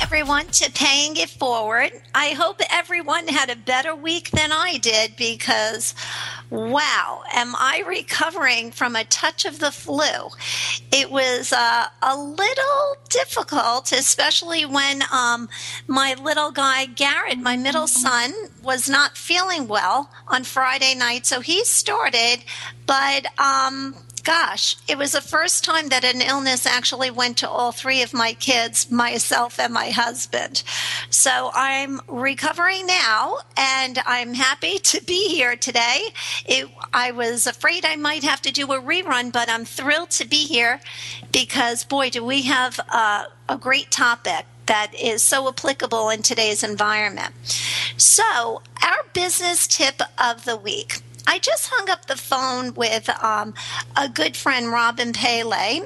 everyone, to Paying It Forward. I hope everyone had a better week than I did because, wow, am I recovering from a touch of the flu? It was uh, a little difficult, especially when um, my little guy, Garrett, my middle son, was not feeling well on Friday night. So he started, but um, gosh, it was the first time that an illness actually went to all three of my kids, myself and my husband. So I'm recovering now and I'm happy to be here today. It, I was afraid I might have to do a rerun, but I'm thrilled to be here because, boy, do we have a, a great topic that is so applicable in today's environment. So, our business tip of the week. I just hung up the phone with um, a good friend, Robin Pele,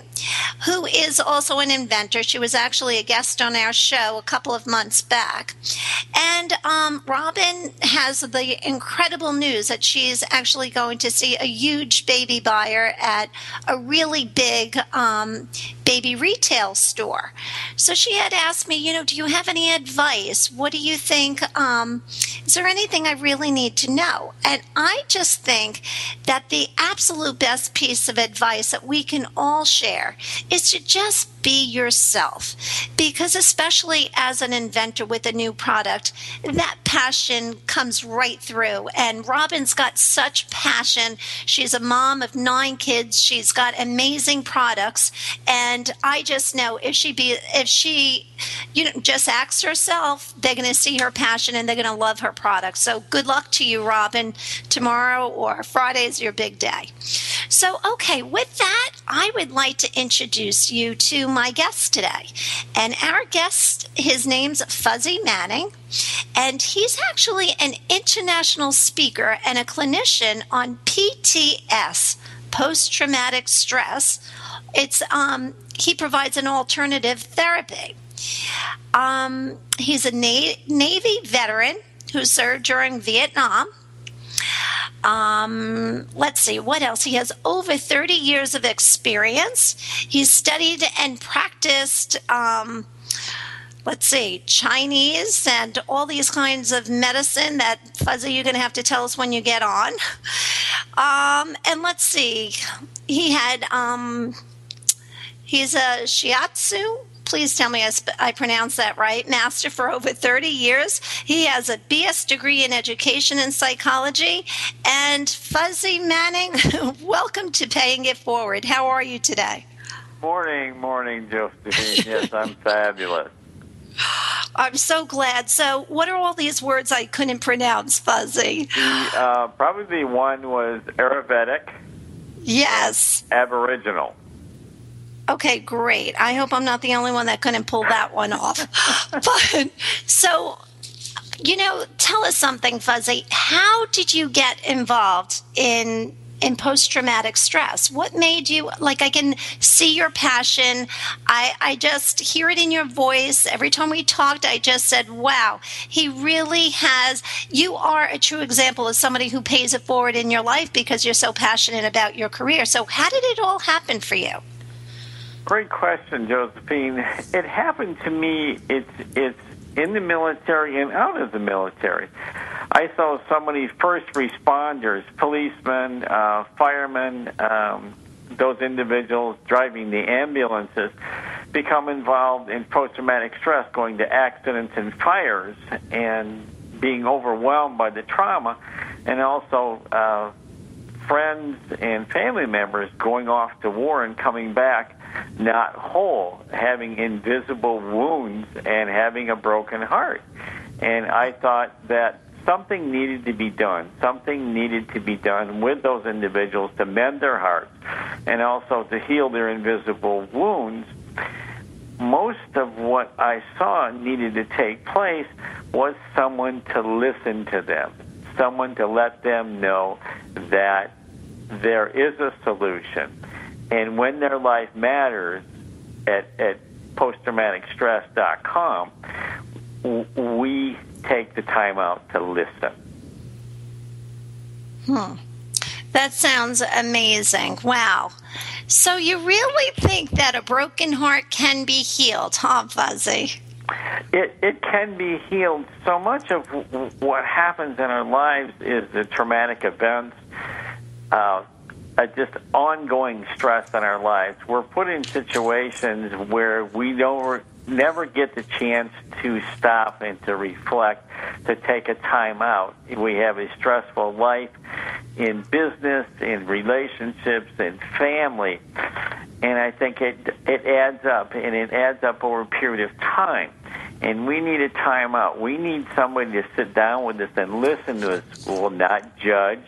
who is also an inventor. She was actually a guest on our show a couple of months back. And um, Robin has the incredible news that she's actually going to see a huge baby buyer at a really big um, baby retail store. So she had asked me, you know, do you have any advice? What do you think? Um, is there anything I really need to know? And I just think that the absolute best piece of advice that we can all share is to just be yourself. Because, especially as an inventor with a new product, that passion comes right through. And Robin's got such passion. She's a mom of nine kids. She's got amazing products. And I just know if she be, if she, you know, just acts herself, they're going to see her passion and they're going to love her product. So good luck to you, Robin. Tomorrow or Friday is your big day. So, okay, with that, I would like to introduce you to my guest today. And our guest, his name's Fuzzy Manning, and he's actually an international speaker and a clinician on PTS, post traumatic stress. It's um, he provides an alternative therapy. Um, he's a Na- Navy veteran who served during Vietnam. Um, let's see, what else? He has over 30 years of experience. He's studied and practiced, um, let's see, Chinese and all these kinds of medicine that, Fuzzy, you're going to have to tell us when you get on. Um, and let's see, he had, um, he's a shiatsu please tell me I, sp- I pronounce that right, master for over 30 years. He has a BS degree in education and psychology. And Fuzzy Manning, welcome to Paying It Forward. How are you today? Morning, morning, Josephine. yes, I'm fabulous. I'm so glad. So, what are all these words I couldn't pronounce, Fuzzy? The, uh, probably one was Ayurvedic. Yes. Aboriginal. Okay, great. I hope I'm not the only one that couldn't pull that one off. but so, you know, tell us something, Fuzzy. How did you get involved in in post traumatic stress? What made you like? I can see your passion. I I just hear it in your voice every time we talked. I just said, "Wow, he really has." You are a true example of somebody who pays it forward in your life because you're so passionate about your career. So, how did it all happen for you? Great question, Josephine. It happened to me. It's it's in the military and out of the military. I saw so many first responders, policemen, uh, firemen, um, those individuals driving the ambulances become involved in post traumatic stress, going to accidents and fires, and being overwhelmed by the trauma, and also uh, friends and family members going off to war and coming back not whole, having invisible wounds and having a broken heart. And I thought that something needed to be done. Something needed to be done with those individuals to mend their hearts and also to heal their invisible wounds. Most of what I saw needed to take place was someone to listen to them, someone to let them know that there is a solution. And when their life matters at, at posttraumaticstress.com, we take the time out to listen. Hmm. That sounds amazing. Wow. So you really think that a broken heart can be healed, huh, Fuzzy? It, it can be healed. So much of what happens in our lives is the traumatic events, uh, uh, just ongoing stress in our lives. We're put in situations where we don't never get the chance to stop and to reflect, to take a time out. We have a stressful life in business, in relationships, in family, and I think it it adds up, and it adds up over a period of time. And we need a time out. We need somebody to sit down with us and listen to us. Will not judge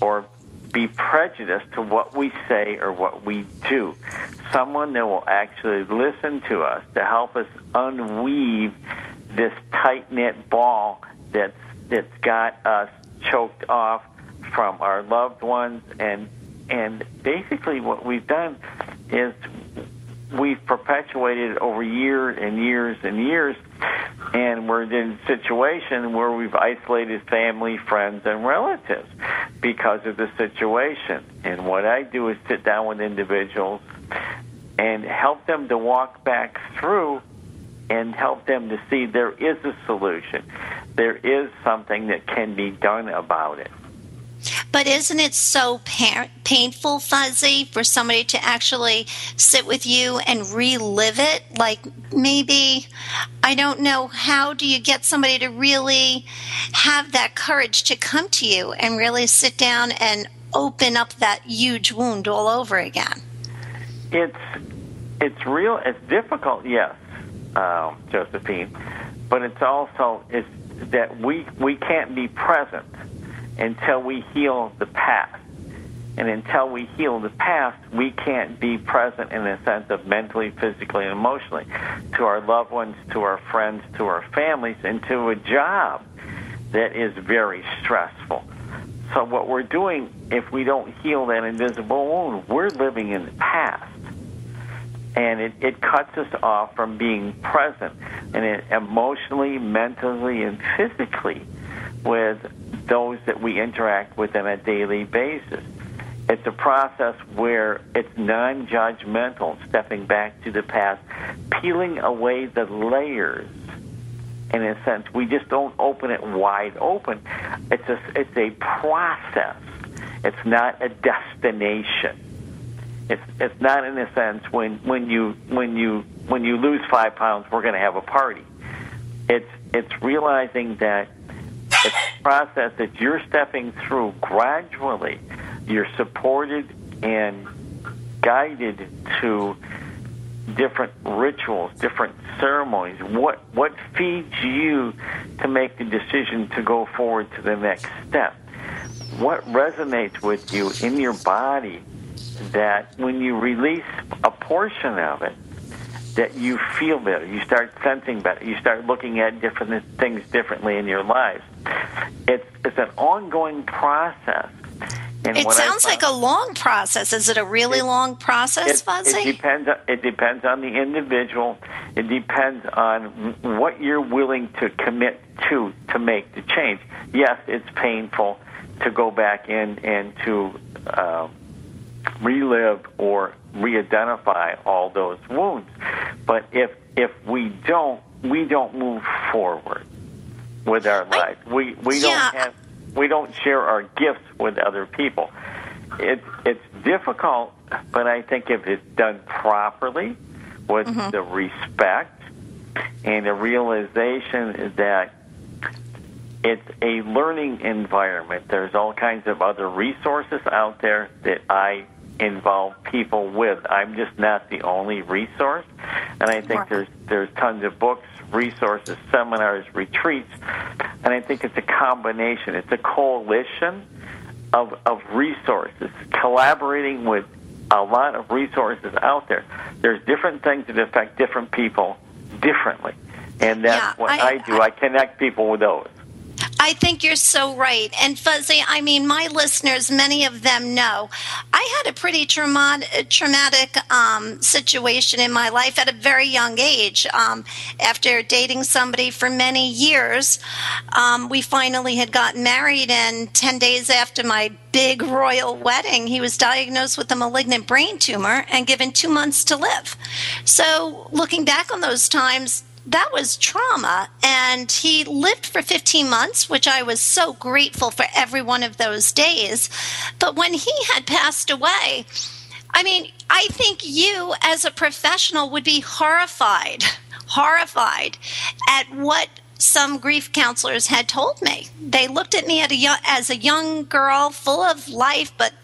or be prejudiced to what we say or what we do. Someone that will actually listen to us to help us unweave this tight knit ball that's that's got us choked off from our loved ones and and basically what we've done is we've perpetuated over years and years and years and we're in a situation where we've isolated family, friends, and relatives because of the situation. And what I do is sit down with individuals and help them to walk back through and help them to see there is a solution. There is something that can be done about it. But isn't it so pa- painful, Fuzzy, for somebody to actually sit with you and relive it? Like maybe, I don't know, how do you get somebody to really have that courage to come to you and really sit down and open up that huge wound all over again? It's it's real. It's difficult, yes, um, Josephine, but it's also it's that we we can't be present until we heal the past. And until we heal the past, we can't be present in a sense of mentally, physically, and emotionally to our loved ones, to our friends, to our families, and to a job that is very stressful. So, what we're doing, if we don't heal that invisible wound, we're living in the past. And it, it cuts us off from being present and it emotionally, mentally, and physically with those that we interact with on a daily basis. It's a process where it's non judgmental, stepping back to the past, peeling away the layers. In a sense, we just don't open it wide open. It's a, it's a process. It's not a destination. It's it's not in a sense when when you when you when you lose five pounds, we're going to have a party. It's it's realizing that it's a process that you're stepping through gradually. You're supported and guided to different rituals, different ceremonies. What what feeds you to make the decision to go forward to the next step? What resonates with you in your body that when you release a portion of it, that you feel better, you start sensing better, you start looking at different things differently in your life. It's it's an ongoing process. And it sounds like a long process. Is it a really it, long process, Fuzzy? It depends. It depends on the individual. It depends on what you're willing to commit to to make the change. Yes, it's painful to go back in and to uh, relive or re-identify all those wounds. But if if we don't, we don't move forward with our life. We we don't Yeah. have we don't share our gifts with other people. It it's difficult, but I think if it's done properly, with mm-hmm. the respect and the realization that it's a learning environment. There's all kinds of other resources out there that I involve people with. I'm just not the only resource, and I think Right. there's there's tons of books, resources, seminars, retreats, and I think it's a combination. It's a coalition of of resources collaborating with a lot of resources out there. There's different things that affect different people differently, and that's Yeah, what I- I do. I connect people with those. I think you're so right. And Fuzzy, I mean, my listeners, many of them know I had a pretty traumatic, traumatic um, situation in my life at a very young age. Um, after dating somebody for many years, um, we finally had gotten married, and 10 days after my big royal wedding, he was diagnosed with a malignant brain tumor and given two months to live. So, looking back on those times, that was trauma. And he lived for 15 months, which I was so grateful for every one of those days. But when he had passed away, I mean, I think you as a professional would be horrified, horrified at what some grief counselors had told me. They looked at me at a as a young girl full of life, but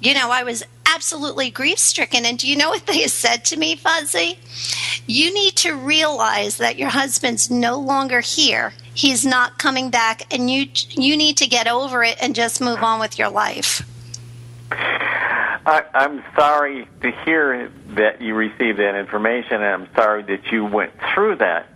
you know, I was absolutely grief stricken. And do you know what they said to me, Fuzzy? You need to realize that your husband's no longer here. He's not coming back, and you you need to get over it and just move on with your life. I, I'm sorry to hear that you received that information, and I'm sorry that you went through that.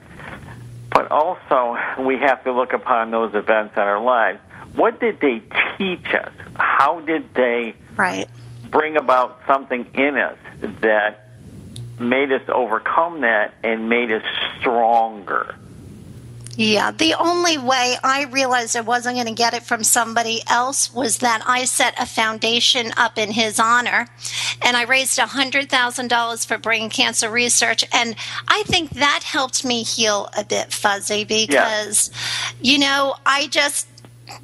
But also, we have to look upon those events in our lives. What did they teach us? How did they Right. Bring about something in us that made us overcome that and made us stronger? Yeah, the only way I realized I wasn't going to get it from somebody else was that I set a foundation up in his honor and I raised $100,000 for brain cancer research. And I think that helped me heal a bit fuzzy because, you know, I just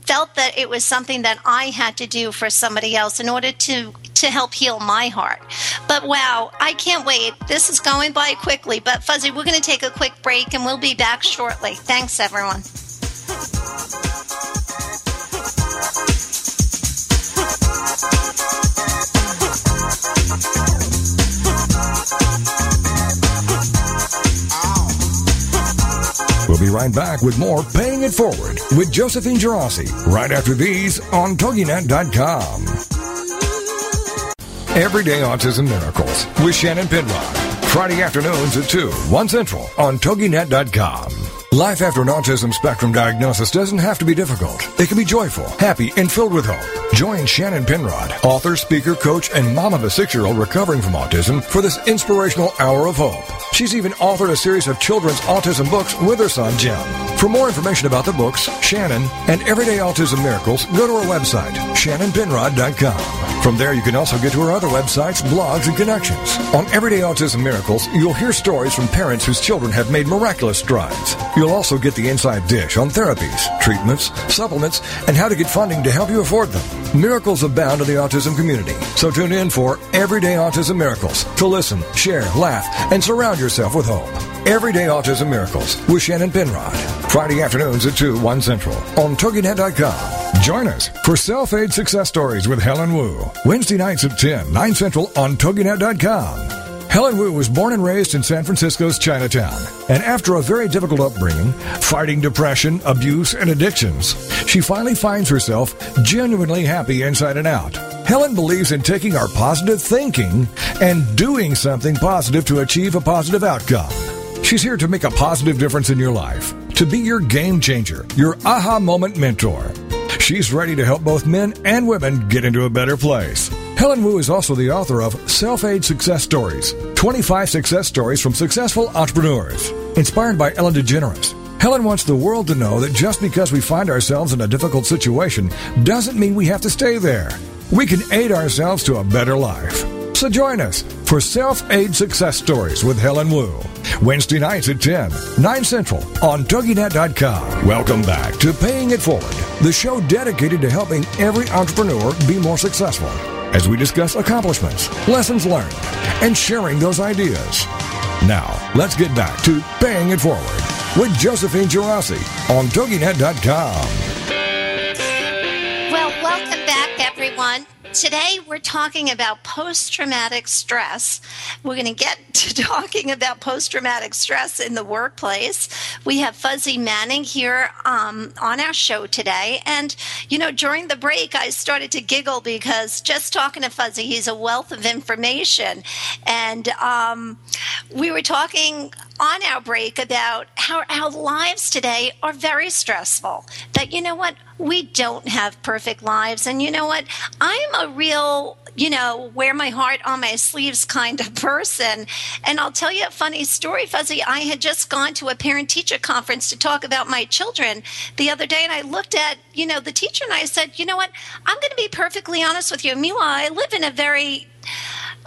felt that it was something that I had to do for somebody else in order to to help heal my heart. But wow, I can't wait. This is going by quickly. But Fuzzy, we're going to take a quick break and we'll be back shortly. Thanks, everyone. Right back with more Paying It Forward with Josephine Geraci right after these on TogiNet.com. Everyday Autism Miracles with Shannon Penrod. Friday afternoons at 2, 1 Central on TogiNet.com. Life after an autism spectrum diagnosis doesn't have to be difficult. It can be joyful, happy, and filled with hope. Join Shannon Penrod, author, speaker, coach, and mom of a six-year-old recovering from autism for this inspirational hour of hope. She's even authored a series of children's autism books with her son, Jim. For more information about the books, Shannon, and Everyday Autism Miracles, go to her website, shannonpenrod.com. From there, you can also get to her other websites, blogs, and connections. On Everyday Autism Miracles, you'll hear stories from parents whose children have made miraculous strides. You'll also get the inside dish on therapies, treatments, supplements, and how to get funding to help you afford them. Miracles abound in the autism community. So tune in for Everyday Autism Miracles to listen, share, laugh, and surround yourself with hope. Everyday Autism Miracles with Shannon Penrod. Friday afternoons at 2, 1 Central on TogiNet.com. Join us for Self-Aid Success Stories with Helen Wu. Wednesday nights at 10, 9 Central on TogiNet.com. Helen Wu was born and raised in San Francisco's Chinatown, and after a very difficult upbringing, fighting depression, abuse, and addictions, she finally finds herself genuinely happy inside and out. Helen believes in taking our positive thinking and doing something positive to achieve a positive outcome. She's here to make a positive difference in your life, to be your game changer, your aha moment mentor. She's ready to help both men and women get into a better place. Helen Wu is also the author of Self Aid Success Stories 25 Success Stories from Successful Entrepreneurs. Inspired by Ellen DeGeneres, Helen wants the world to know that just because we find ourselves in a difficult situation doesn't mean we have to stay there. We can aid ourselves to a better life. So join us for Self Aid Success Stories with Helen Wu. Wednesday nights at 10, 9 Central on TogiNet.com. Welcome back to Paying It Forward, the show dedicated to helping every entrepreneur be more successful as we discuss accomplishments, lessons learned, and sharing those ideas. Now, let's get back to Paying It Forward with Josephine Geraci on TogiNet.com. Well, welcome back, everyone. Today, we're talking about post traumatic stress. We're going to get to talking about post traumatic stress in the workplace. We have Fuzzy Manning here um, on our show today. And, you know, during the break, I started to giggle because just talking to Fuzzy, he's a wealth of information. And um, we were talking on our break about how our lives today are very stressful. That, you know what, we don't have perfect lives. And you know what, I'm a real you know, wear my heart on my sleeves kind of person. And I'll tell you a funny story, Fuzzy. I had just gone to a parent teacher conference to talk about my children the other day, and I looked at, you know, the teacher and I said, you know what, I'm going to be perfectly honest with you. Meanwhile, I live in a very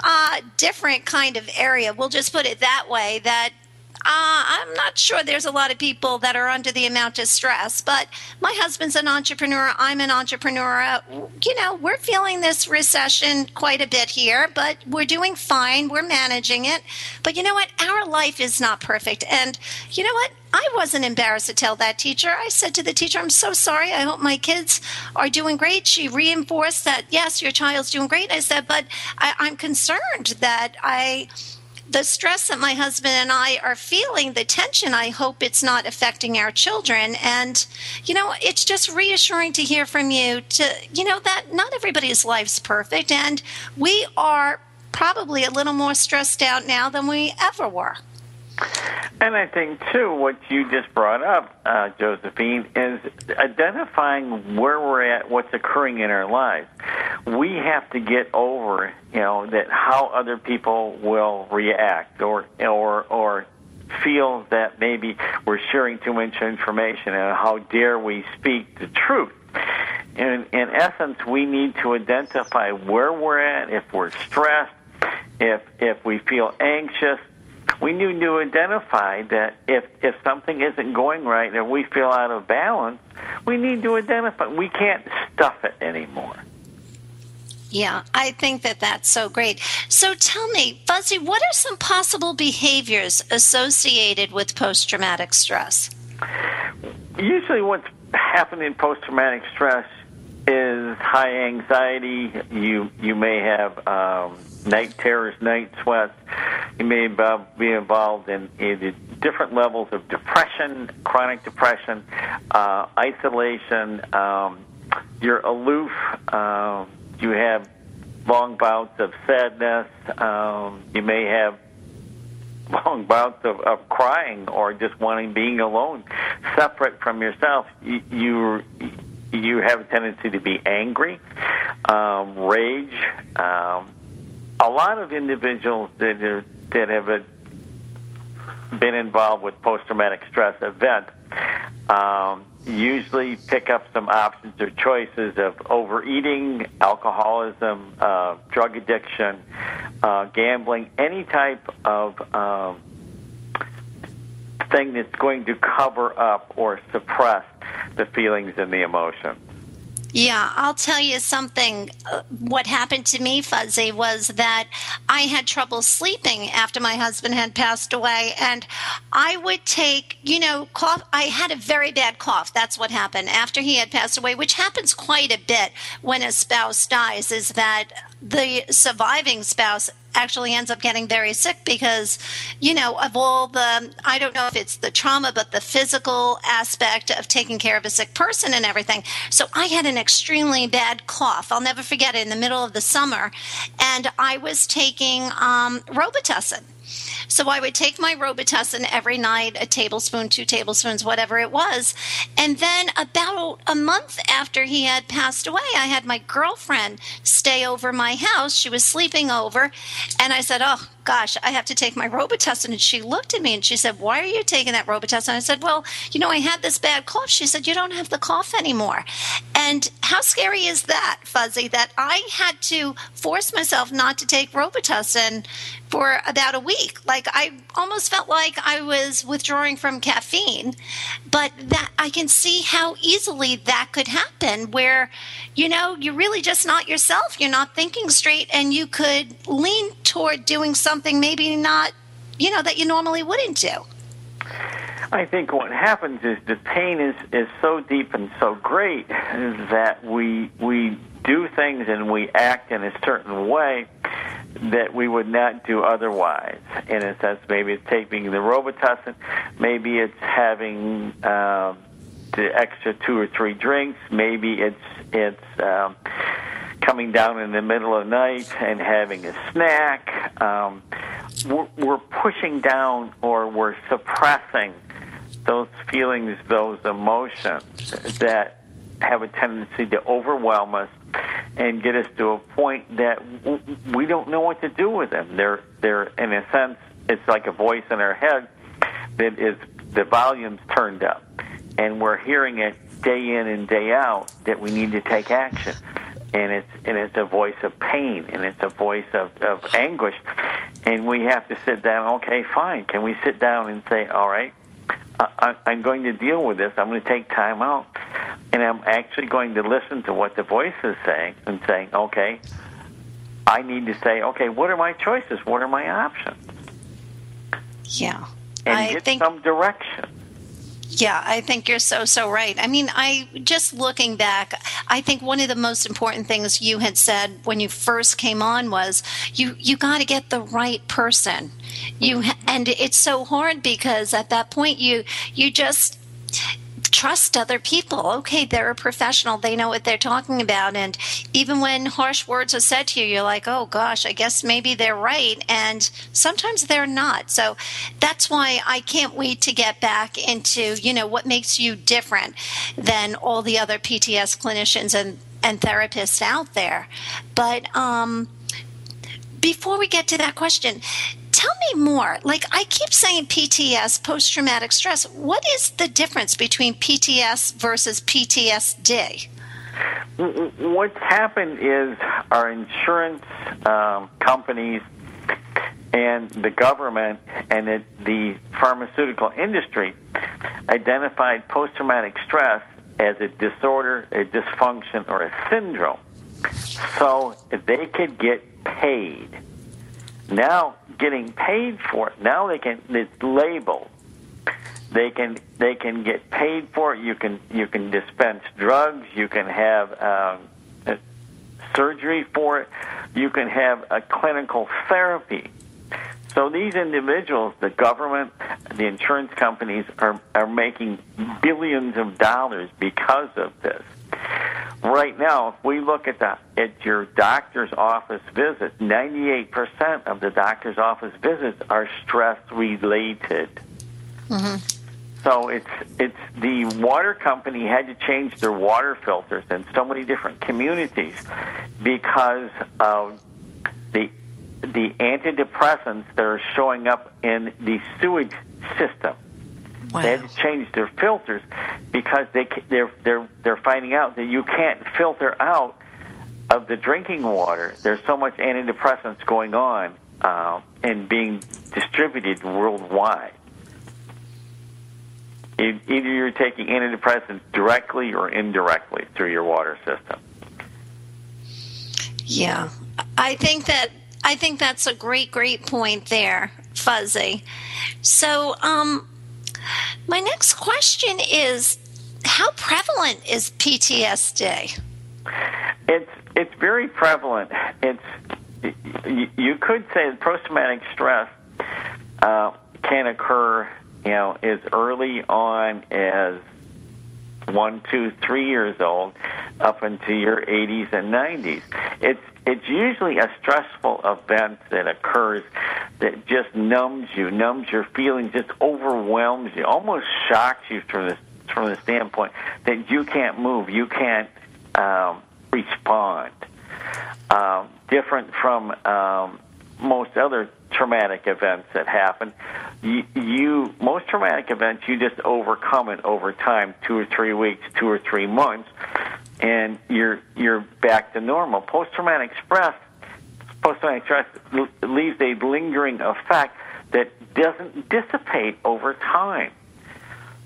uh, different kind of area. We'll just put it that way that uh, I'm not sure there's a lot of people that are under the amount of stress, but my husband's an entrepreneur. I'm an entrepreneur. Uh, you know, we're feeling this recession quite a bit here, but we're doing fine. We're managing it. But you know what? Our life is not perfect. And you know what? I wasn't embarrassed to tell that teacher. I said to the teacher, I'm so sorry. I hope my kids are doing great. She reinforced that, yes, your child's doing great. I said, but I, I'm concerned that I the stress that my husband and I are feeling, the tension, I hope it's not affecting our children. And, you know, it's just reassuring to hear from you to, you know, that not everybody's life's perfect. And we are probably a little more stressed out now than we ever were. And I think too, what you just brought up, uh, Josephine, is identifying where we're at, what's occurring in our lives. We have to get over, you know, that how other people will react, or or or feel that maybe we're sharing too much information, and how dare we speak the truth. In in essence, we need to identify where we're at, if we're stressed, if if we feel anxious we need to identify that if if something isn't going right and we feel out of balance, we need to identify. We can't stuff it anymore. Yeah, I think that that's so great. So tell me, Fuzzy, what are some possible behaviors associated with post traumatic stress? Usually, what's happening in post traumatic stress is high anxiety. You you may have um, night terrors, night sweats. You may be involved in, in different levels of depression, chronic depression, uh, isolation. Um, you're aloof. Uh, you have long bouts of sadness. Um, you may have long bouts of, of crying or just wanting being alone, separate from yourself. You, you you have a tendency to be angry, um, rage. Um, a lot of individuals that are, that have a, been involved with post-traumatic stress event um, usually pick up some options or choices of overeating, alcoholism, uh, drug addiction, uh, gambling, any type of um, thing that's going to cover up or suppress the feelings and the emotions. Yeah, I'll tell you something. Uh, what happened to me, Fuzzy, was that I had trouble sleeping after my husband had passed away. And I would take, you know, cough. I had a very bad cough. That's what happened after he had passed away, which happens quite a bit when a spouse dies, is that the surviving spouse actually ends up getting very sick because, you know, of all the, I don't know if it's the trauma, but the physical aspect of taking care of a sick person and everything. So I had an extremely bad cough. I'll never forget it in the middle of the summer. And I was taking um, Robitussin. So I would take my Robitussin every night, a tablespoon, two tablespoons, whatever it was. And then about a month after he had passed away, I had my girlfriend stay over my house. She was sleeping over. And I said, Oh, gosh, I have to take my Robitussin. And she looked at me and she said, Why are you taking that Robitussin? I said, Well, you know, I had this bad cough. She said, You don't have the cough anymore. And how scary is that, Fuzzy, that I had to force myself not to take Robitussin for about a week. Like I almost felt like I was withdrawing from caffeine, but that I can see how easily that could happen where you know, you're really just not yourself. You're not thinking straight and you could lean toward doing something maybe not, you know, that you normally wouldn't do. I think what happens is the pain is, is so deep and so great that we we do things and we act in a certain way that we would not do otherwise. In a sense, maybe it's taking the Robitussin, maybe it's having uh, the extra two or three drinks, maybe it's it's um, coming down in the middle of the night and having a snack. Um, we're, we're pushing down or we're suppressing those feelings, those emotions that have a tendency to overwhelm us and get us to a point that we don't know what to do with them. They're they're in a sense it's like a voice in our head that is the volume's turned up and we're hearing it day in and day out that we need to take action. And it's and it's a voice of pain and it's a voice of, of anguish. And we have to sit down, okay, fine. Can we sit down and say, All right, I, I'm going to deal with this. I'm going to take time out, and I'm actually going to listen to what the voice is saying and saying, okay, I need to say, okay, what are my choices? What are my options? Yeah, and I get think some direction. Yeah, I think you're so so right. I mean, I just looking back, I think one of the most important things you had said when you first came on was you you got to get the right person. You and it's so hard because at that point you you just trust other people. Okay, they're a professional. They know what they're talking about. And even when harsh words are said to you, you're like, oh gosh, I guess maybe they're right. And sometimes they're not. So that's why I can't wait to get back into, you know, what makes you different than all the other PTS clinicians and, and therapists out there. But, um, before we get to that question, tell me more. Like I keep saying PTS, post traumatic stress. What is the difference between PTS versus PTSD? What's happened is our insurance um, companies and the government and the pharmaceutical industry identified post traumatic stress as a disorder, a dysfunction, or a syndrome. So they could get paid. Now getting paid for it. Now they can it's labeled. They can they can get paid for it. You can you can dispense drugs. You can have um, surgery for it. You can have a clinical therapy. So these individuals, the government, the insurance companies are are making billions of dollars because of this right now, if we look at the at your doctor's office visits, 98% of the doctor's office visits are stress related. Mm-hmm. So it's it's the water company had to change their water filters in so many different communities because of the the antidepressants that are showing up in the sewage system. Wow. They had to change their filters because they they're they're they're finding out that you can't filter out of the drinking water. There's so much antidepressants going on uh, and being distributed worldwide. Either you're taking antidepressants directly or indirectly through your water system. Yeah, I think that I think that's a great, great point there, Fuzzy. So, um, my next question is how prevalent is PTSD? It's it's very prevalent. It's you could say that post-traumatic stress uh, can occur, you know, as early on as one, two, three years old, up into your 80s and 90s. It's it's usually a stressful event that occurs that just numbs you, numbs your feelings, just overwhelms you, almost shocks you from the from the standpoint that you can't move, you can't um, respond. Um, different from um, most other traumatic events that happen. You, you most traumatic events you just overcome it over time, two or three weeks, two or three months, and you're you're back to normal. Post traumatic stress post traumatic stress leaves a lingering effect that doesn't dissipate over time.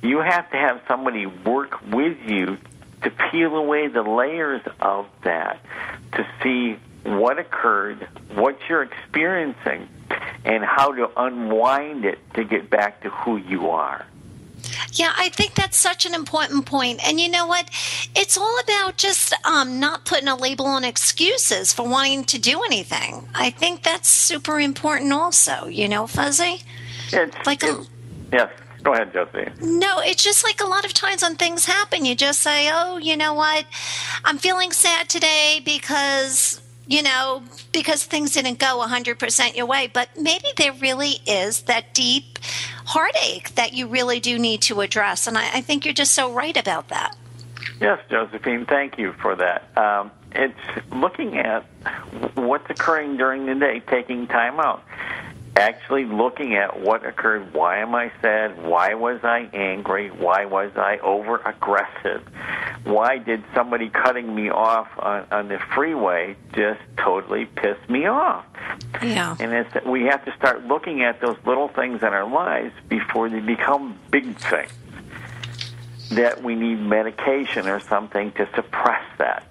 You have to have somebody work with you to peel away the layers of that to see what occurred, what you're experiencing, and how to unwind it to get back to who you are. Yeah, I think that's such an important point. And you know what? It's all about just um, not putting a label on excuses for wanting to do anything. I think that's super important, also. You know, Fuzzy. It's like a, yes. Go ahead, Josie. No, it's just like a lot of times when things happen, you just say, "Oh, you know what? I'm feeling sad today because." You know, because things didn't go 100% your way, but maybe there really is that deep heartache that you really do need to address. And I, I think you're just so right about that. Yes, Josephine, thank you for that. Um, it's looking at what's occurring during the day, taking time out, actually looking at what occurred. Why am I sad? Why was I angry? Why was I over aggressive? Why did somebody cutting me off on, on the freeway just totally piss me off? Yeah. And it's, we have to start looking at those little things in our lives before they become big things. That we need medication or something to suppress that.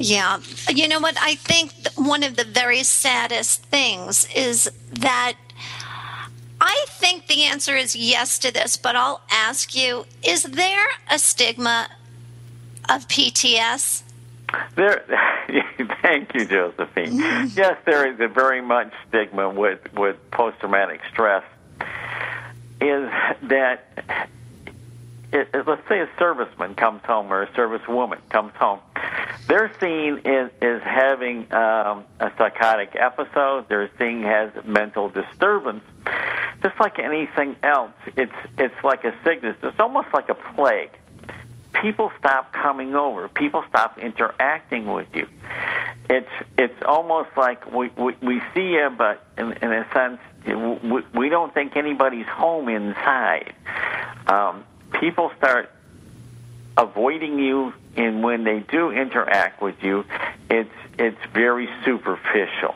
Yeah. You know what? I think one of the very saddest things is that I think the answer is yes to this, but I'll ask you is there a stigma of PTS? There, thank you, Josephine. Yes, there is a very much stigma with, with post traumatic stress. Is that it, it, let's say a serviceman comes home or a servicewoman comes home, they're seen as, having um, a psychotic episode. They're seen as mental disturbance. Just like anything else, it's it's like a sickness. It's almost like a plague. People stop coming over. People stop interacting with you. It's it's almost like we we, we see you, but in, in a sense, we, we don't think anybody's home inside. Um, people start avoiding you, and when they do interact with you, it's it's very superficial.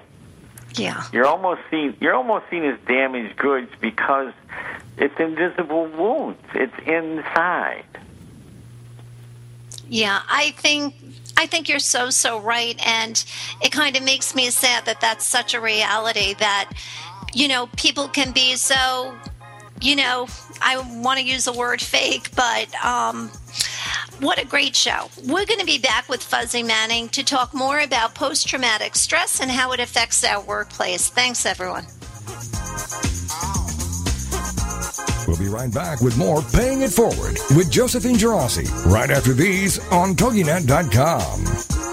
Yeah, you're almost seen you're almost seen as damaged goods because it's invisible wounds. It's inside. Yeah, I think I think you're so so right, and it kind of makes me sad that that's such a reality that you know people can be so you know, I want to use the word fake, but um, what a great show. We're going to be back with Fuzzy Manning to talk more about post traumatic stress and how it affects our workplace. Thanks, everyone. We'll be right back with more Paying It Forward with Josephine Geraci right after these on TogiNet.com.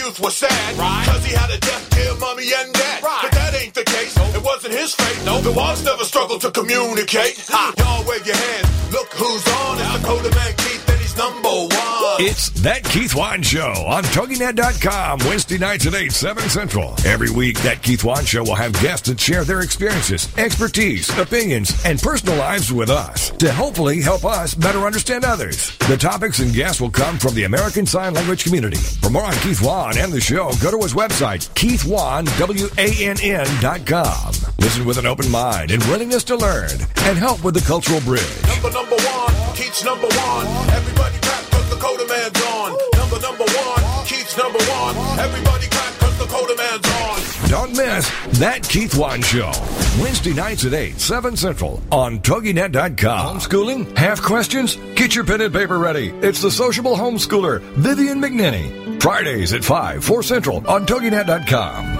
youth was sad, right? Cause he had a deaf, dear mommy and dad. Right. But that ain't the case. Nope. It wasn't his fate. Nope. The ones never struggled to communicate. Ha. Y'all wave your hands. Look who's on. It's the Coda Man Keith, number one. It's That Keith Wann Show on TogiNet.com, Wednesday nights at 8, 7 Central. Every week, That Keith Wann Show will have guests that share their experiences, expertise, opinions, and personal lives with us to hopefully help us better understand others. The topics and guests will come from the American Sign Language community. For more on Keith Wan and the show, go to his website, KeithWann.com. Listen with an open mind and willingness to learn and help with the cultural bridge. Number number one, Keith's number one. Everybody clap cause the Coda Man's on. Number number one, Keith's number one. Everybody clap cause the Coda Man's on. Don't miss That Keith Wann Show. Wednesday nights at 8, 7 Central on TogiNet.com. Homeschooling? Have questions? Get your pen and paper ready. It's the sociable homeschooler, Vivian McNinney. Fridays at 5, 4 Central on TogiNet.com.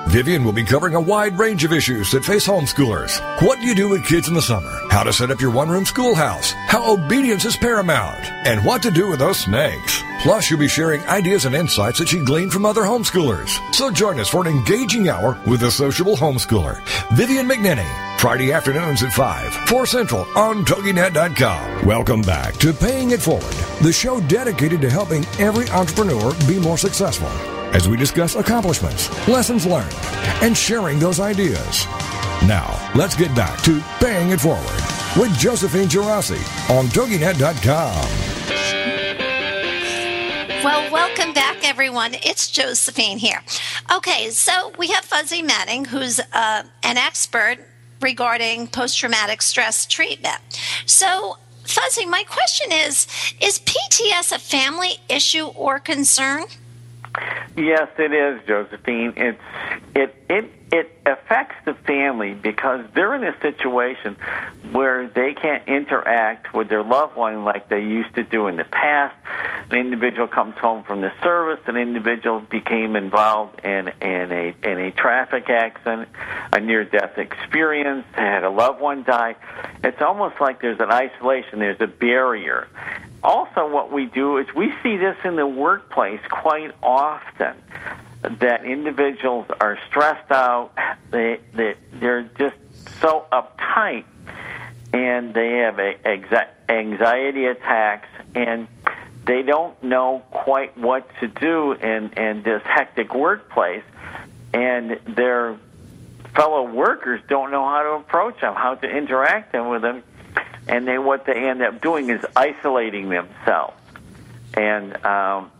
Vivian will be covering a wide range of issues that face homeschoolers. What do you do with kids in the summer? How to set up your one room schoolhouse? How obedience is paramount? And what to do with those snakes? Plus, you'll be sharing ideas and insights that she gleaned from other homeschoolers. So join us for an engaging hour with a sociable homeschooler, Vivian McNinney. Friday afternoons at 5, 4 Central on TogiNet.com. Welcome back to Paying It Forward, the show dedicated to helping every entrepreneur be more successful as we discuss accomplishments, lessons learned, and sharing those ideas. Now, let's get back to Paying It Forward with Josephine Geraci on TogiNet.com. Well, welcome back, everyone. It's Josephine here. Okay, so we have Fuzzy Manning, who's uh, an expert regarding post traumatic stress treatment. So, Fuzzy, my question is Is PTS a family issue or concern? Yes, it is, Josephine. It's it it it affects the family because they're in a situation where they can't interact with their loved one like they used to do in the past. An individual comes home from the service, an individual became involved in, in a in a traffic accident, a near death experience, had a loved one die. It's almost like there's an isolation, there's a barrier. Also what we do is we see this in the workplace quite often that individuals are stressed out. They, they they're just so uptight, and they have a, anxiety attacks, and they don't know quite what to do in in this hectic workplace, and their fellow workers don't know how to approach them, how to interact them with them, and they what they end up doing is isolating themselves, and um,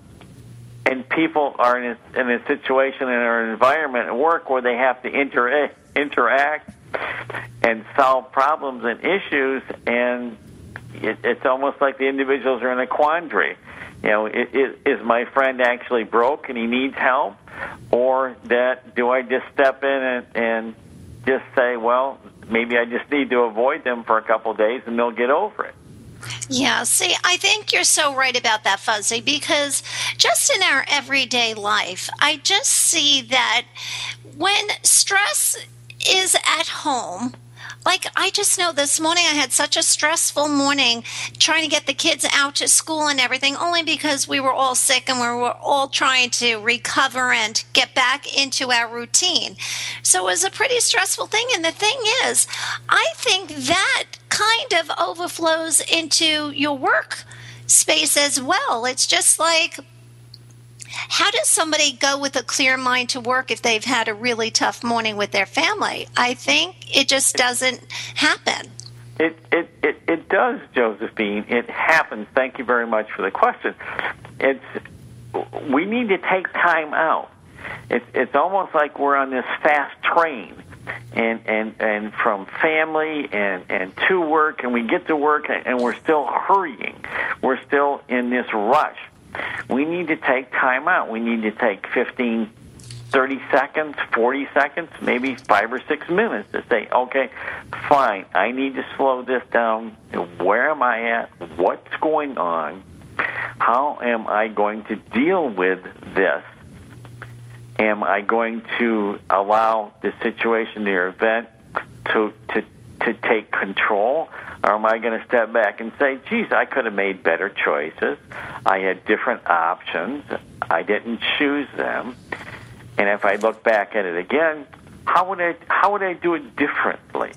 and people are in a, in a situation in an environment at work where they have to inter- interact and solve problems and issues, and it, it's almost like the individuals are in a quandary. You know, it, it, is my friend actually broke and he needs help, or that do I just step in and, and just say, well, maybe I just need to avoid them for a couple of days and they'll get over it. Yeah, see, I think you're so right about that, Fuzzy, because just in our everyday life, I just see that when stress is at home, like I just know this morning I had such a stressful morning trying to get the kids out to school and everything, only because we were all sick and we were all trying to recover and get back into our routine. So it was a pretty stressful thing. And the thing is, I think that kind of overflows into your work space as well. It's just like how does somebody go with a clear mind to work if they've had a really tough morning with their family? I think it just doesn't happen. It, it, it, it does, Josephine. It happens. Thank you very much for the question. It's we need to take time out. It's it's almost like we're on this fast train, and and and from family and and to work, and we get to work, and we're still hurrying. We're still in this rush we need to take time out. We need to take 15, 30 seconds, 40 seconds, maybe five or six minutes to say, okay, fine, I need to slow this down. Where am I at? What's going on? How am I going to deal with this? Am I going to allow the situation, the event, to, to, to take control? Or am I going to step back and say, geez, I could have made better choices. I had different options. I didn't choose them. And if I look back at it again, how would I how would I do it differently?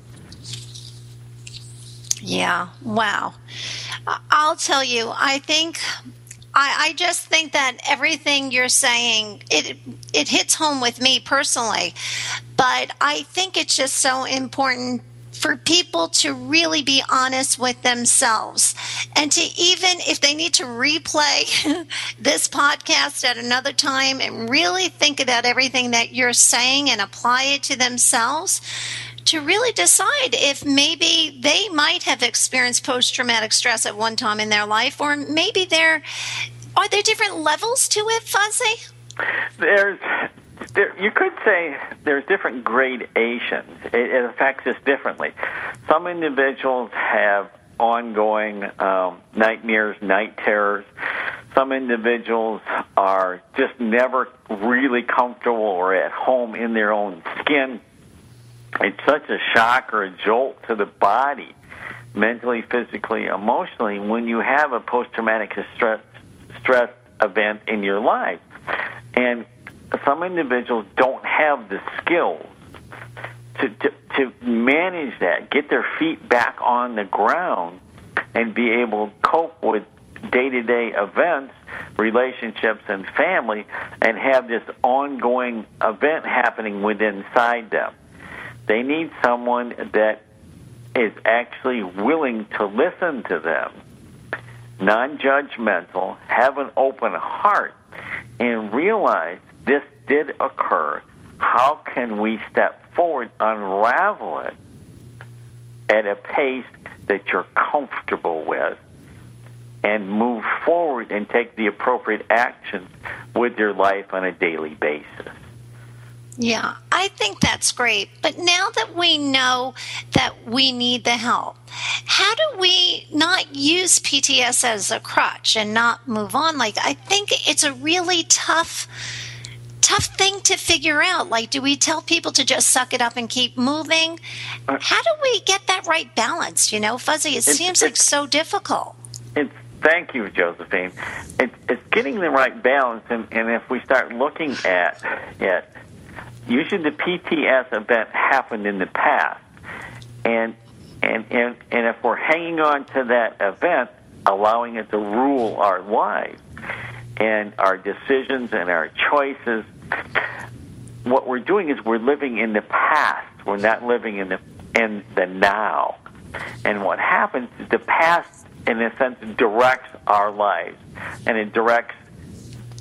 Yeah. Wow. I'll tell you, I think I, I, just think that everything you're saying it it hits home with me personally, but I think it's just so important for people to really be honest with themselves and to even if they need to replay this podcast at another time and really think about everything that you're saying and apply it to themselves to really decide if maybe they might have experienced post traumatic stress at one time in their life or maybe there are there different levels to it fuzzy? There's there, you could say there's different gradations. It, it affects us differently. Some individuals have ongoing um, nightmares, night terrors. some individuals are just never really comfortable or at home in their own skin. It's such a shock or a jolt to the body, mentally, physically, emotionally, when you have a post traumatic stress, stress event in your life. And some individuals don't have the skills to, to, to manage that, get their feet back on the ground, and be able to cope with day to day events, relationships, and family, and have this ongoing event happening within inside them. They need someone that is actually willing to listen to them, non judgmental, have an open heart, and realize this did occur. How can we step forward, unravel it at a pace that you're comfortable with, and move forward and take the appropriate actions with your life on a daily basis. Yeah, I think that's great. But now that we know that we need the help, how do we not use PTS as a crutch and not move on? Like, I think it's a really tough tough thing to figure out. Like, do we tell people to just suck it up and keep moving? Uh, How do we get that right balance? You know, Fuzzy, it seems like so difficult. It's thank you, Josephine. It's, it's getting the right balance, and, and if we start looking at it, usually the PTS event happened in the past, and and and and if we're hanging on to that event, allowing it to rule our lives and our decisions and our choices, what we're doing is we're living in the past. We're not living in the in the now. And what happens is the past, in a sense, directs our lives, and it directs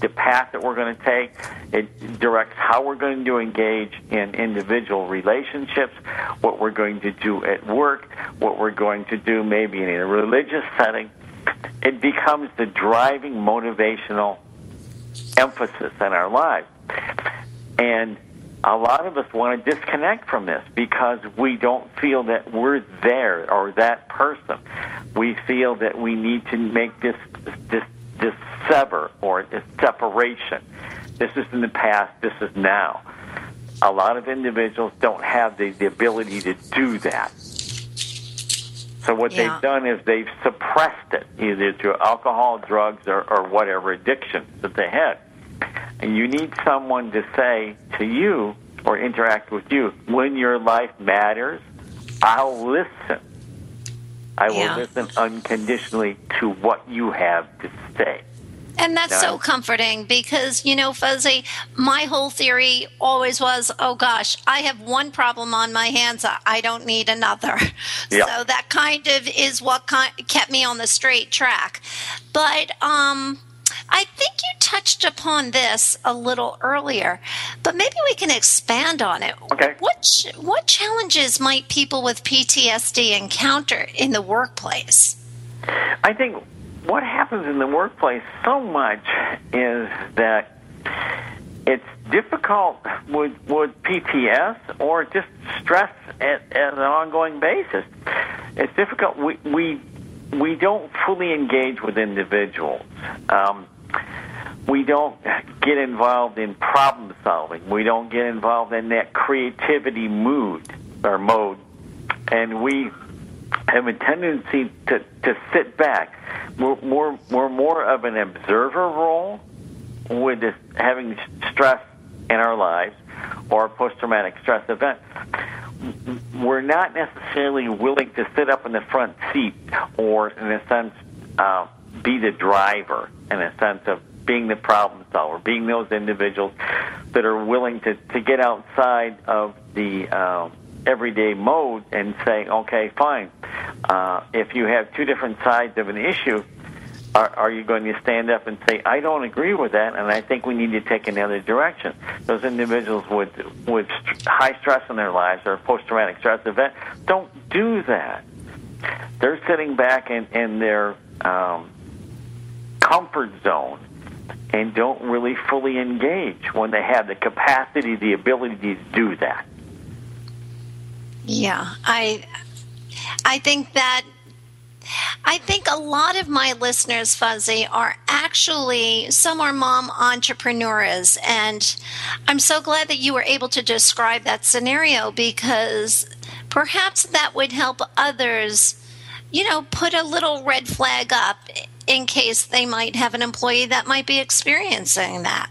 the path that we're going to take. It directs how we're going to engage in individual relationships, what we're going to do at work, what we're going to do maybe in a religious setting. It becomes the driving motivational emphasis in our lives. And a lot of us want to disconnect from this because we don't feel that we're there or that person. We feel that we need to make this this this sever or this separation. This is in the past. This is now. A lot of individuals don't have the, the ability to do that. So what Yeah. they've done is they've suppressed it either through alcohol, drugs, or, or whatever addiction that they had. And you need someone to say to you or interact with you when your life matters. I'll listen. I will Yeah. listen unconditionally to what you have to say. And that's so comforting because, you know, Fuzzy, my whole theory always was, oh gosh, I have one problem on my hands. I- don't need another. Yeah. So that kind of is what kept me on the straight track. But um, I think you touched upon this a little earlier, but maybe we can expand on it. Okay. What, ch- what challenges might people with PTSD encounter in the workplace? I think what happens in the workplace so much is that it's difficult with with PTS or just stress at, at an ongoing basis. It's difficult. We we we don't fully engage with individuals. Um, we don't get involved in problem solving. We don't get involved in that creativity mood or mode, and we have a tendency to, to sit back. We're more, we're more of an observer role with this having stress in our lives or post traumatic stress event. We're not necessarily willing to sit up in the front seat or, in a sense, uh, be the driver, in a sense of being the problem solver, being those individuals that are willing to, to get outside of the um, everyday mode and say, okay, fine. Uh, if you have two different sides of an issue, are, are you going to stand up and say, I don't agree with that, and I think we need to take another direction? Those individuals with with high stress in their lives or post traumatic stress event don't do that. They're sitting back and in their um, comfort zone and don't really fully engage when they have the capacity, the ability to do that. Yeah, I I think that I think a lot of my listeners, Fuzzy, are actually some are mom entrepreneurs and i'm so glad that you were able to describe that scenario because perhaps that would help others you know put a little red flag up in case they might have an employee that might be experiencing that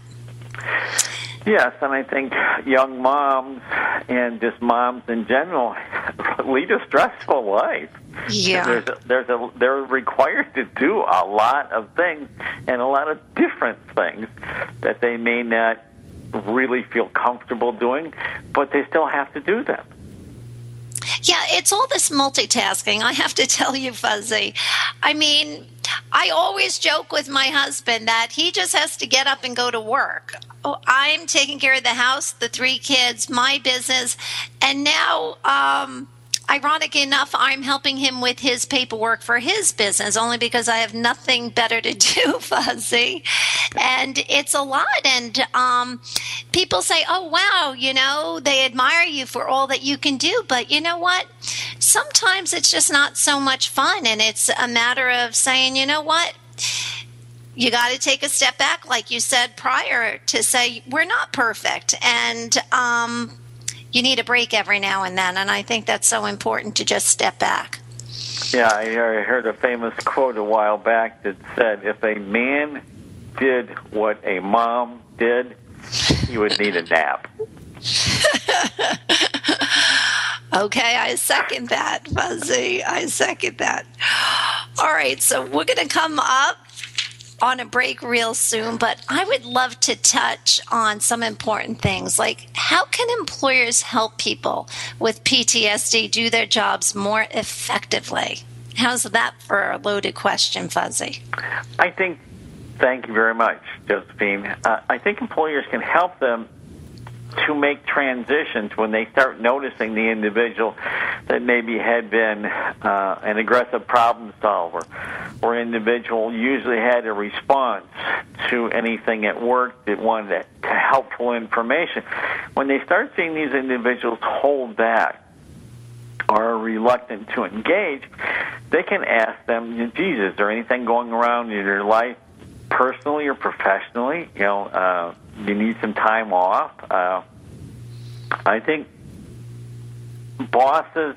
Yes, and I think young moms and just moms in general lead a stressful life. Yeah. There's a, there's a they're required to do a lot of things and a lot of different things that they may not really feel comfortable doing, but they still have to do them. Yeah, it's all this multitasking. I have to tell you, Fuzzy. I mean, I always joke with my husband that he just has to get up and go to work. Oh, I'm taking care of the house, the three kids, my business, and now, um, ironic enough, I'm helping him with his paperwork for his business only because I have nothing better to do, Fuzzy. And it's a lot. And um, people say, oh, wow, you know, they admire you for all that you can do. But you know what? Sometimes it's just not so much fun. And it's a matter of saying, you know what? you got to take a step back, like you said prior, to say we're not perfect, and um, you need a break every now and then. And I think that's so important to just step back. Yeah, I heard a famous quote a while back that said, "If a man did what a mom did, he would need a nap." Okay, I second that, Fuzzy. I second that. All right, so we're going to come up on a break real soon, but I would love to touch on some important things like how can employers help people with PTSD do their jobs more effectively? How's that for a loaded question, Fuzzy? I think, thank you very much, Josephine. Uh, I think employers can help them to make transitions when they start noticing the individual that maybe had been uh, an aggressive problem solver or individual usually had a response to anything at work that wanted helpful information. When they start seeing these individuals hold back or are reluctant to engage, they can ask them, Jesus, is there anything going around in your life personally or professionally? You know, uh, you need some time off. Uh, I think bosses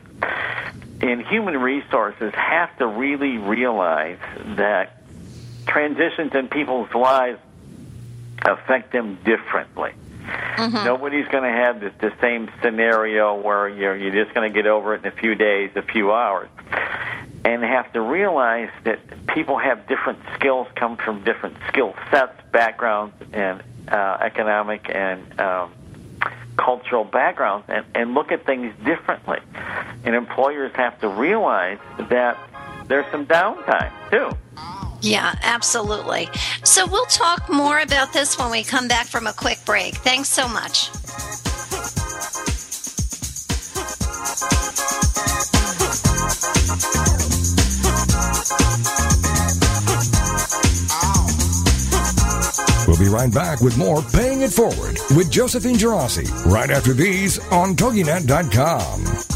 in human resources have to really realize that transitions in people's lives affect them differently. Mm-hmm. Nobody's going to have the, the same scenario where you're, you're just going to get over it in a few days, a few hours. And have to realize that people have different skills, come from different skill sets, backgrounds, and uh, economic and um, cultural backgrounds and, and look at things differently. And employers have to realize that there's some downtime too. Yeah, absolutely. So we'll talk more about this when we come back from a quick break. Thanks so much. We'll be right back with more Paying It Forward with Josephine Geraci right after these on TogiNet.com.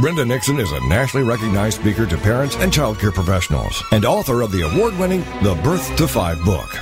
Brenda Nixon is a nationally recognized speaker to parents and childcare professionals and author of the award winning The Birth to Five book.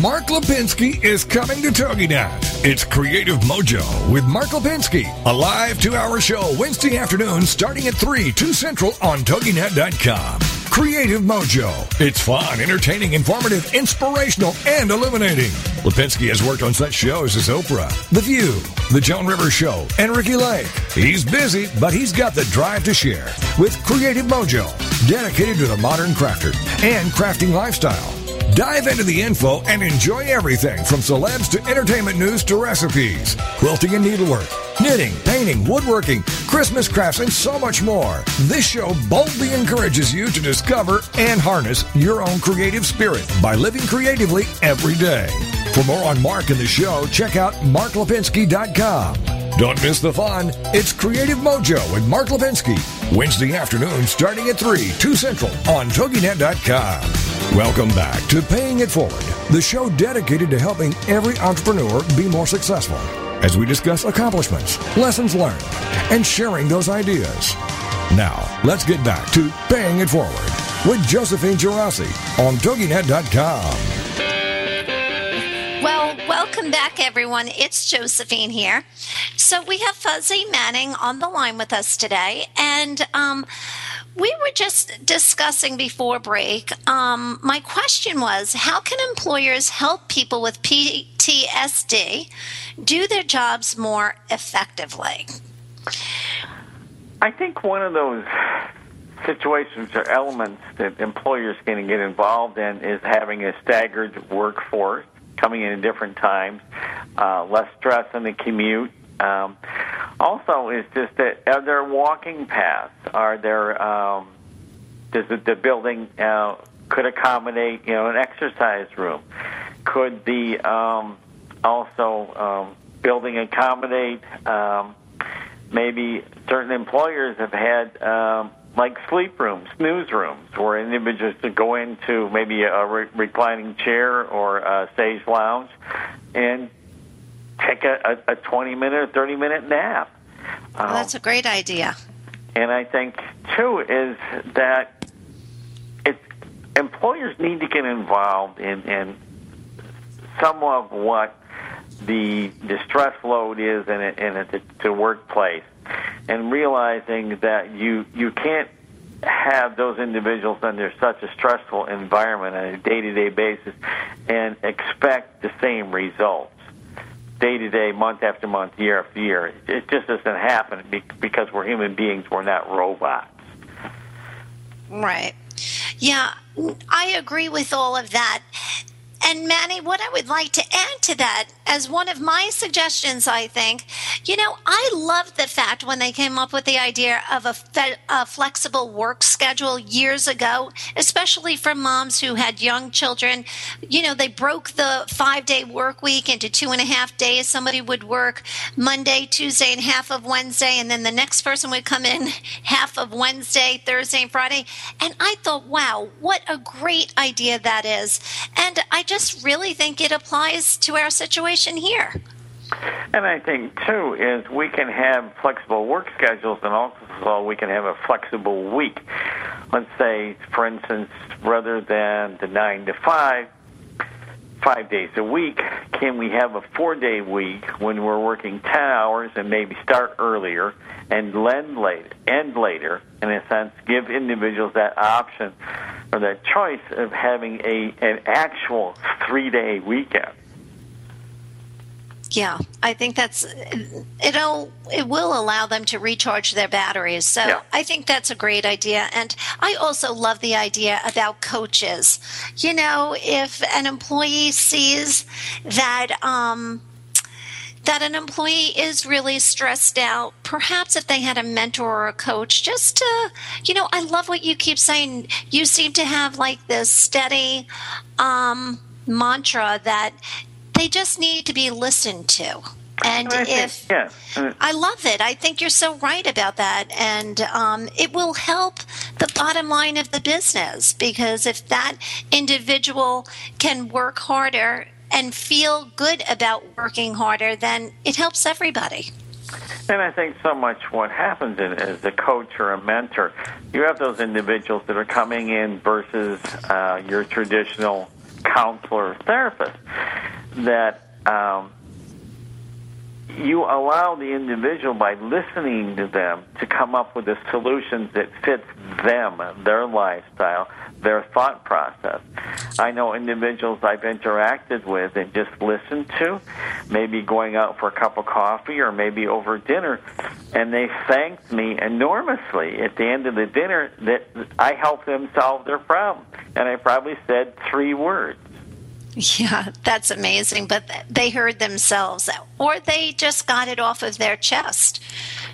Mark Lipinski is coming to TogiNet. It's Creative Mojo with Mark Lipinski, a live two hour show Wednesday afternoon starting at 3, 2 Central on TogiNet.com. Creative Mojo. It's fun, entertaining, informative, inspirational, and illuminating. Lipinski has worked on such shows as Oprah, The View, The Joan Rivers Show, and Ricki Lake. He's busy, but he's got the drive to share with Creative Mojo, dedicated to the modern crafter and crafting lifestyle. Dive into the info and enjoy everything from celebs to entertainment news to recipes, quilting and needlework, knitting, painting, woodworking, Christmas crafts, and so much more. This show boldly encourages you to discover and harness your own creative spirit by living creatively every day. For more on Mark and the show, check out marklipinski.com. Don't miss the fun. It's Creative Mojo with Mark Lipinski. Wednesday afternoon starting at 3, 2 Central on TogiNet.com. Welcome back to Paying It Forward, the show dedicated to helping every entrepreneur be more successful as we discuss accomplishments, lessons learned, and sharing those ideas. Now, let's get back to Paying It Forward with Josephine Geraci on TogiNet.com. Well, welcome back, everyone. It's Josephine here. So we have Fuzzy Manning on the line with us today, and um, we were just discussing before break. Um, my question was, how can employers help people with PTSD do their jobs more effectively? I think one of those situations or elements that employers can get involved in is having a staggered workforce coming in at different times, uh, less stress on the commute. Um, also, is just that are there walking paths? Are there um, does the, the building uh, could accommodate you know an exercise room? Could the um, also um, building accommodate um, maybe certain employers have had um, like sleep rooms, snooze rooms, where individuals to go into maybe a re- reclining chair or a stage lounge and take a, a, a 20 minute or 30 minute nap. Well, Um, that's a great idea. and I think too is that it employers need to get involved in, in some of what the distress load is in a, in to, to workplace, and realizing that you you can't have those individuals under such a stressful environment on a day to day basis and expect the same results day to day, month after month, year after year. It just doesn't happen because we're human beings. We're not robots. Right. Yeah, I agree with all of that. And Manny, what I would like to add to that, as one of my suggestions, I think, you know, I love the fact when they came up with the idea of a, fe- a flexible work schedule years ago, especially for moms who had young children. You know, they broke the five day work week into two and a half days. Somebody would work Monday, Tuesday, and half of Wednesday, and then the next person would come in half of Wednesday, Thursday, and Friday. And I thought, wow, what a great idea that is. And I just really think it applies to our situation here. And I think too is we can have flexible work schedules, and also we can have a flexible week. Let's say, for instance, rather than the nine to five, five days a week, can we have a four-day week when we're working ten hours and maybe start earlier and end later, end later, in a sense, give individuals that option or that choice of having a an actual three-day weekend. Yeah, I think that's it'll it will allow them to recharge their batteries. So Yeah. I think that's a great idea. And I also love the idea about coaches. You know, if an employee sees that um that an employee is really stressed out, perhaps if they had a mentor or a coach, just to, you know, I love what you keep saying. You seem to have like this steady um, mantra that they just need to be listened to. And I think- if yeah, uh, I love it. I think you're so right about that. And um, it will help the bottom line of the business because if that individual can work harder and feel good about working harder, then it helps everybody. And I think so much what happens in, as a coach or a mentor, you have those individuals that are coming in versus uh, your traditional counselor or therapist that um, you allow the individual by listening to them to come up with the solutions that fits them, their lifestyle, their thought process. I know individuals I've interacted with and just listened to, maybe going out for a cup of coffee or maybe over dinner, and they thanked me enormously at the end of the dinner that I helped them solve their problem. And I probably said three words. Yeah, that's amazing. But they heard themselves, or they just got it off of their chest,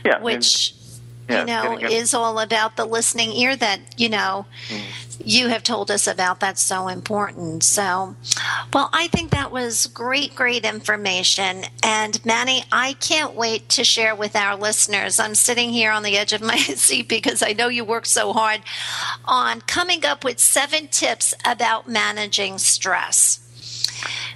Yeah, which yeah, you know is all about the listening ear that you know you have told us about. That's so important. So, well, I think that was great, great information. And Manny, I can't wait to share with our listeners. I'm sitting here on the edge of my seat because I know you work so hard on coming up with seven tips about managing stress.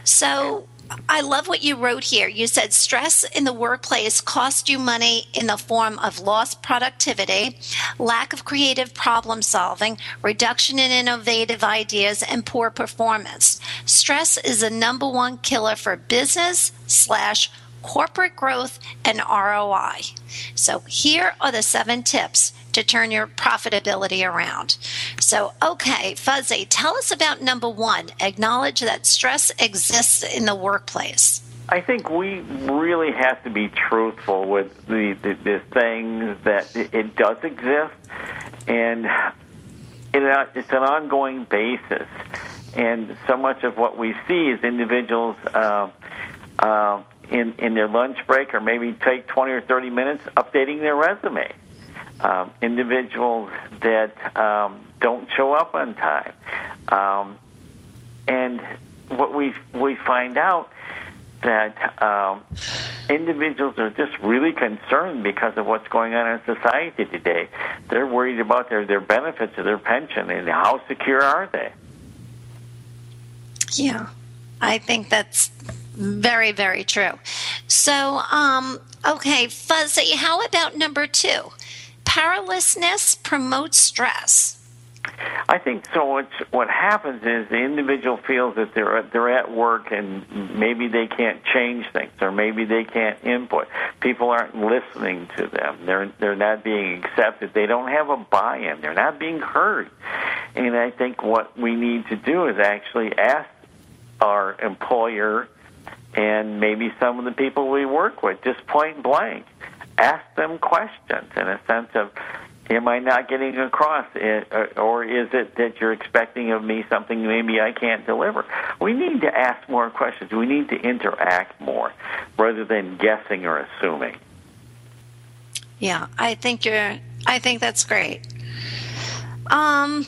So I love what you wrote here. You said stress in the workplace costs you money in the form of lost productivity, lack of creative problem solving, reduction in innovative ideas, and poor performance. Stress is the number one killer for business slash corporate growth and ROI. So here are the seven tips to turn your profitability around. So, okay, Fuzzy, tell us about number one. Acknowledge that stress exists in the workplace. I think we really have to be truthful with the, the, the things that it, does exist, and it, it's an ongoing basis. And so much of what we see is individuals uh, uh, in in their lunch break, or maybe take twenty or thirty minutes updating their resume. Um, individuals that um, don't show up on time, um, and what we we find out that um, individuals are just really concerned because of what's going on in society today. They're worried about their, their benefits or their pension and how secure are they? Yeah, I think that's very, very true. So, um, okay, Fuzzy, how about number two? Powerlessness promotes stress. I think so. What's, what happens is the individual feels that they're they're at work and maybe they can't change things or maybe they can't input. People aren't listening to them. They're they're not being accepted. They don't have a buy-in. They're not being heard. And I think what we need to do is actually ask our employer and maybe some of the people we work with just point blank ask them questions in a sense of am I not getting across it, or is it that you're expecting of me something maybe I can't deliver? We need to ask more questions. We need to interact more rather than guessing or assuming. Yeah, I think you're. I think that's great. Um,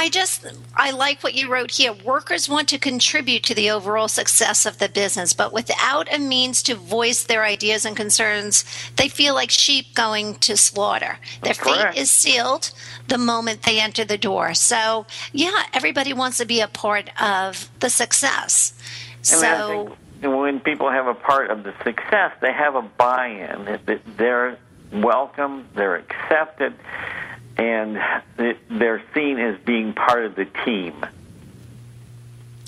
I just I like what you wrote here. Workers want to contribute to the overall success of the business, but without a means to voice their ideas and concerns, they feel like sheep going to slaughter. Their fate is sealed the moment they enter the door. So, yeah, everybody wants to be a part of the success. And So, when people have a part of the success, they have a buy-in. They're welcome. They're accepted. And they're seen as being part of the team.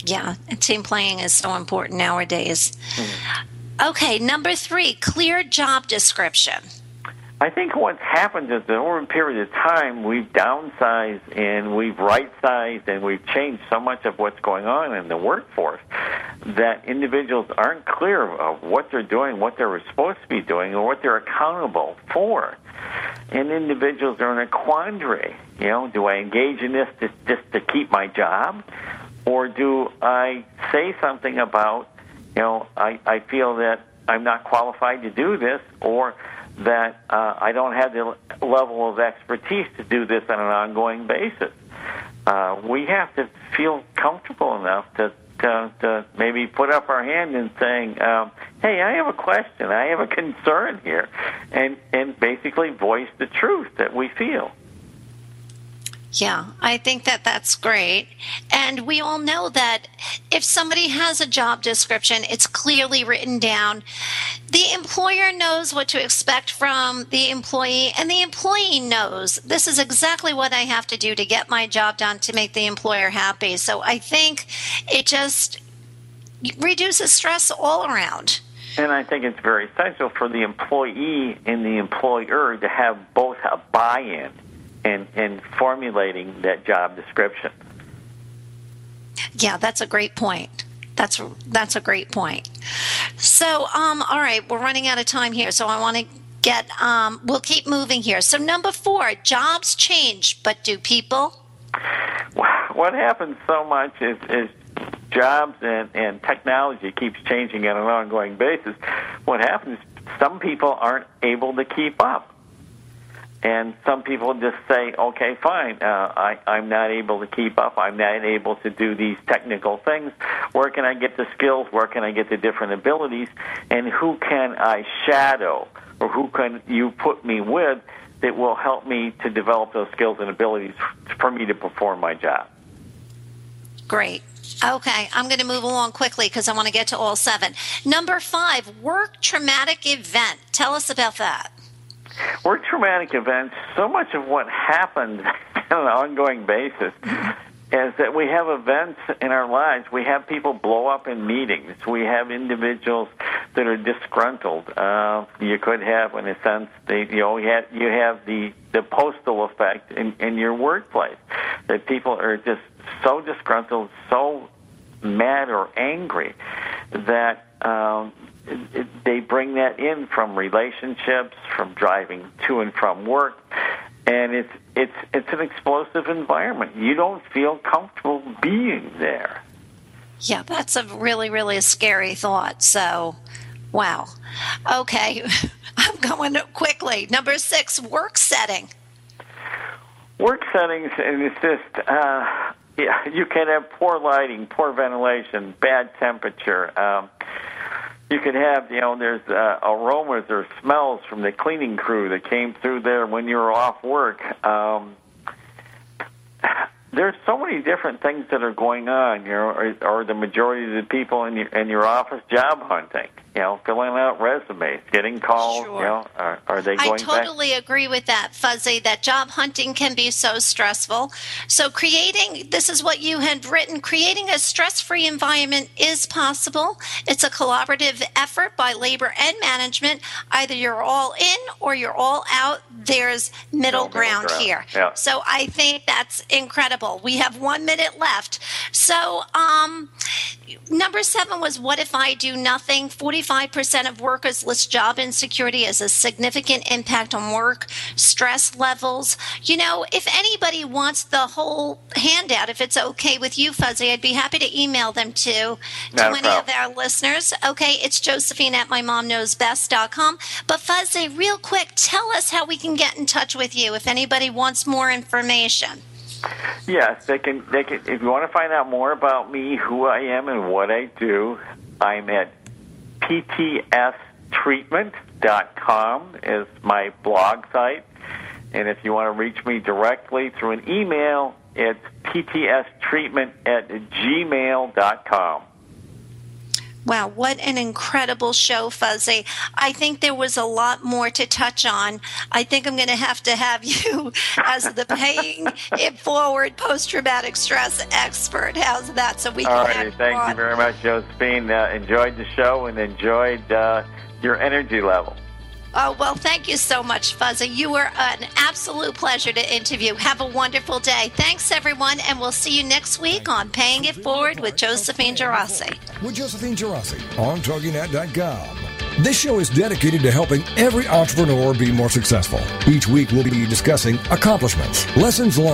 yeah, team playing is so important nowadays. Mm-hmm. Okay, number three, clear job description. I think what's happened is that over a period of time, we've downsized and we've right-sized and we've changed so much of what's going on in the workforce that individuals aren't clear of what they're doing, what they're supposed to be doing, or what they're accountable for. And individuals are in a quandary. You know, do I engage in this just, just to keep my job, or do I say something about, you know, I, I feel that I'm not qualified to do this, or that uh, I don't have the level of expertise to do this on an ongoing basis. Uh, we have to feel comfortable enough to, to, to maybe put up our hand and saying, um, "Hey, I have a question. I have a concern here," and and basically voice the truth that we feel. Yeah, I think that that's great. And we all know that if somebody has a job description, it's clearly written down. The employer knows what to expect from the employee, and the employee knows this is exactly what I have to do to get my job done to make the employer happy. So I think it just reduces stress all around. And I think it's very essential for the employee and the employer to have both a buy-in in, in and formulating that job description. Yeah, that's a great point. That's that's a great point. So, um, all right, we're running out of time here, so I want to get. Um, we'll keep moving here. So, number four, jobs change, but do people? What happens so much is, is jobs and, and technology keeps changing on an ongoing basis. What happens? Some people aren't able to keep up. And some people just say, okay, fine, uh, I, I'm not able to keep up. I'm not able to do these technical things. Where can I get the skills? Where can I get the different abilities? And who can I shadow? Or who can you put me with that will help me to develop those skills and abilities for me to perform my job? Great. Okay, I'm going to move along quickly because I want to get to all seven. Number five, work traumatic event. Tell us about that. Work traumatic events, so much of what happens on an ongoing basis is that we have events in our lives. We have people blow up in meetings. We have individuals that are disgruntled. Uh, you could have, in a sense, the, you know, you have, you have the, the postal effect in, in your workplace. That people are just so disgruntled, so mad or angry that um, they bring that in from relationships, from driving to and from work, and it's it's it's an explosive environment. You don't feel comfortable being there. Yeah, that's a really really scary thought. So, wow. Okay, I'm going quickly. Number six, work setting. Work settings, and it's just. Uh, yeah, you can have poor lighting, poor ventilation, bad temperature. Um, you could have, you know, there's uh, aromas or smells from the cleaning crew that came through there when you were off work. Um, there's so many different things that are going on, you know, or, or the majority of the people in your in your office job hunting you know, filling out resumes, getting calls. Sure. You know, are, are they going? I totally back? agree with that, Fuzzy. That job hunting can be so stressful. So creating this is what you had written. Creating a stress-free environment is possible. It's a collaborative effort by labor and management. Either you're all in or you're all out. There's middle, no, ground, ground, here. Yeah. So I think that's incredible. We have one minute left. So um, number seven was what if I do nothing? Forty 45% of workers list job insecurity as a significant impact on work stress levels. You know, if anybody wants the whole handout, if it's okay with you, Fuzzy, I'd be happy to email them to, to any of our listeners. Okay, it's Josephine at mymomknowsbest.com. But Fuzzy, real quick, tell us how we can get in touch with you if anybody wants more information. Yes, they can. They can. If you want to find out more about me, who I am, and what I do, I'm at ptstreatment.com is my blog site. And if you want to reach me directly through an email, it's ptstreatment at gmail.com. Wow, what an incredible show, Fuzzy. I think there was a lot more to touch on. I think I'm going to have to have you as the paying it forward post traumatic stress expert. How's that? So we can. All right, thank on. you very much, Josephine. Uh, enjoyed the show and enjoyed uh, your energy level. Oh, well, thank you so much, Fuzzy. You were an absolute pleasure to interview. Have a wonderful day. Thanks, everyone, and we'll see you next week on Paying It Forward with Josephine Geraci. With Josephine Geraci on TogiNet.com. This show is dedicated to helping every entrepreneur be more successful. Each week, we'll be discussing accomplishments, lessons learned,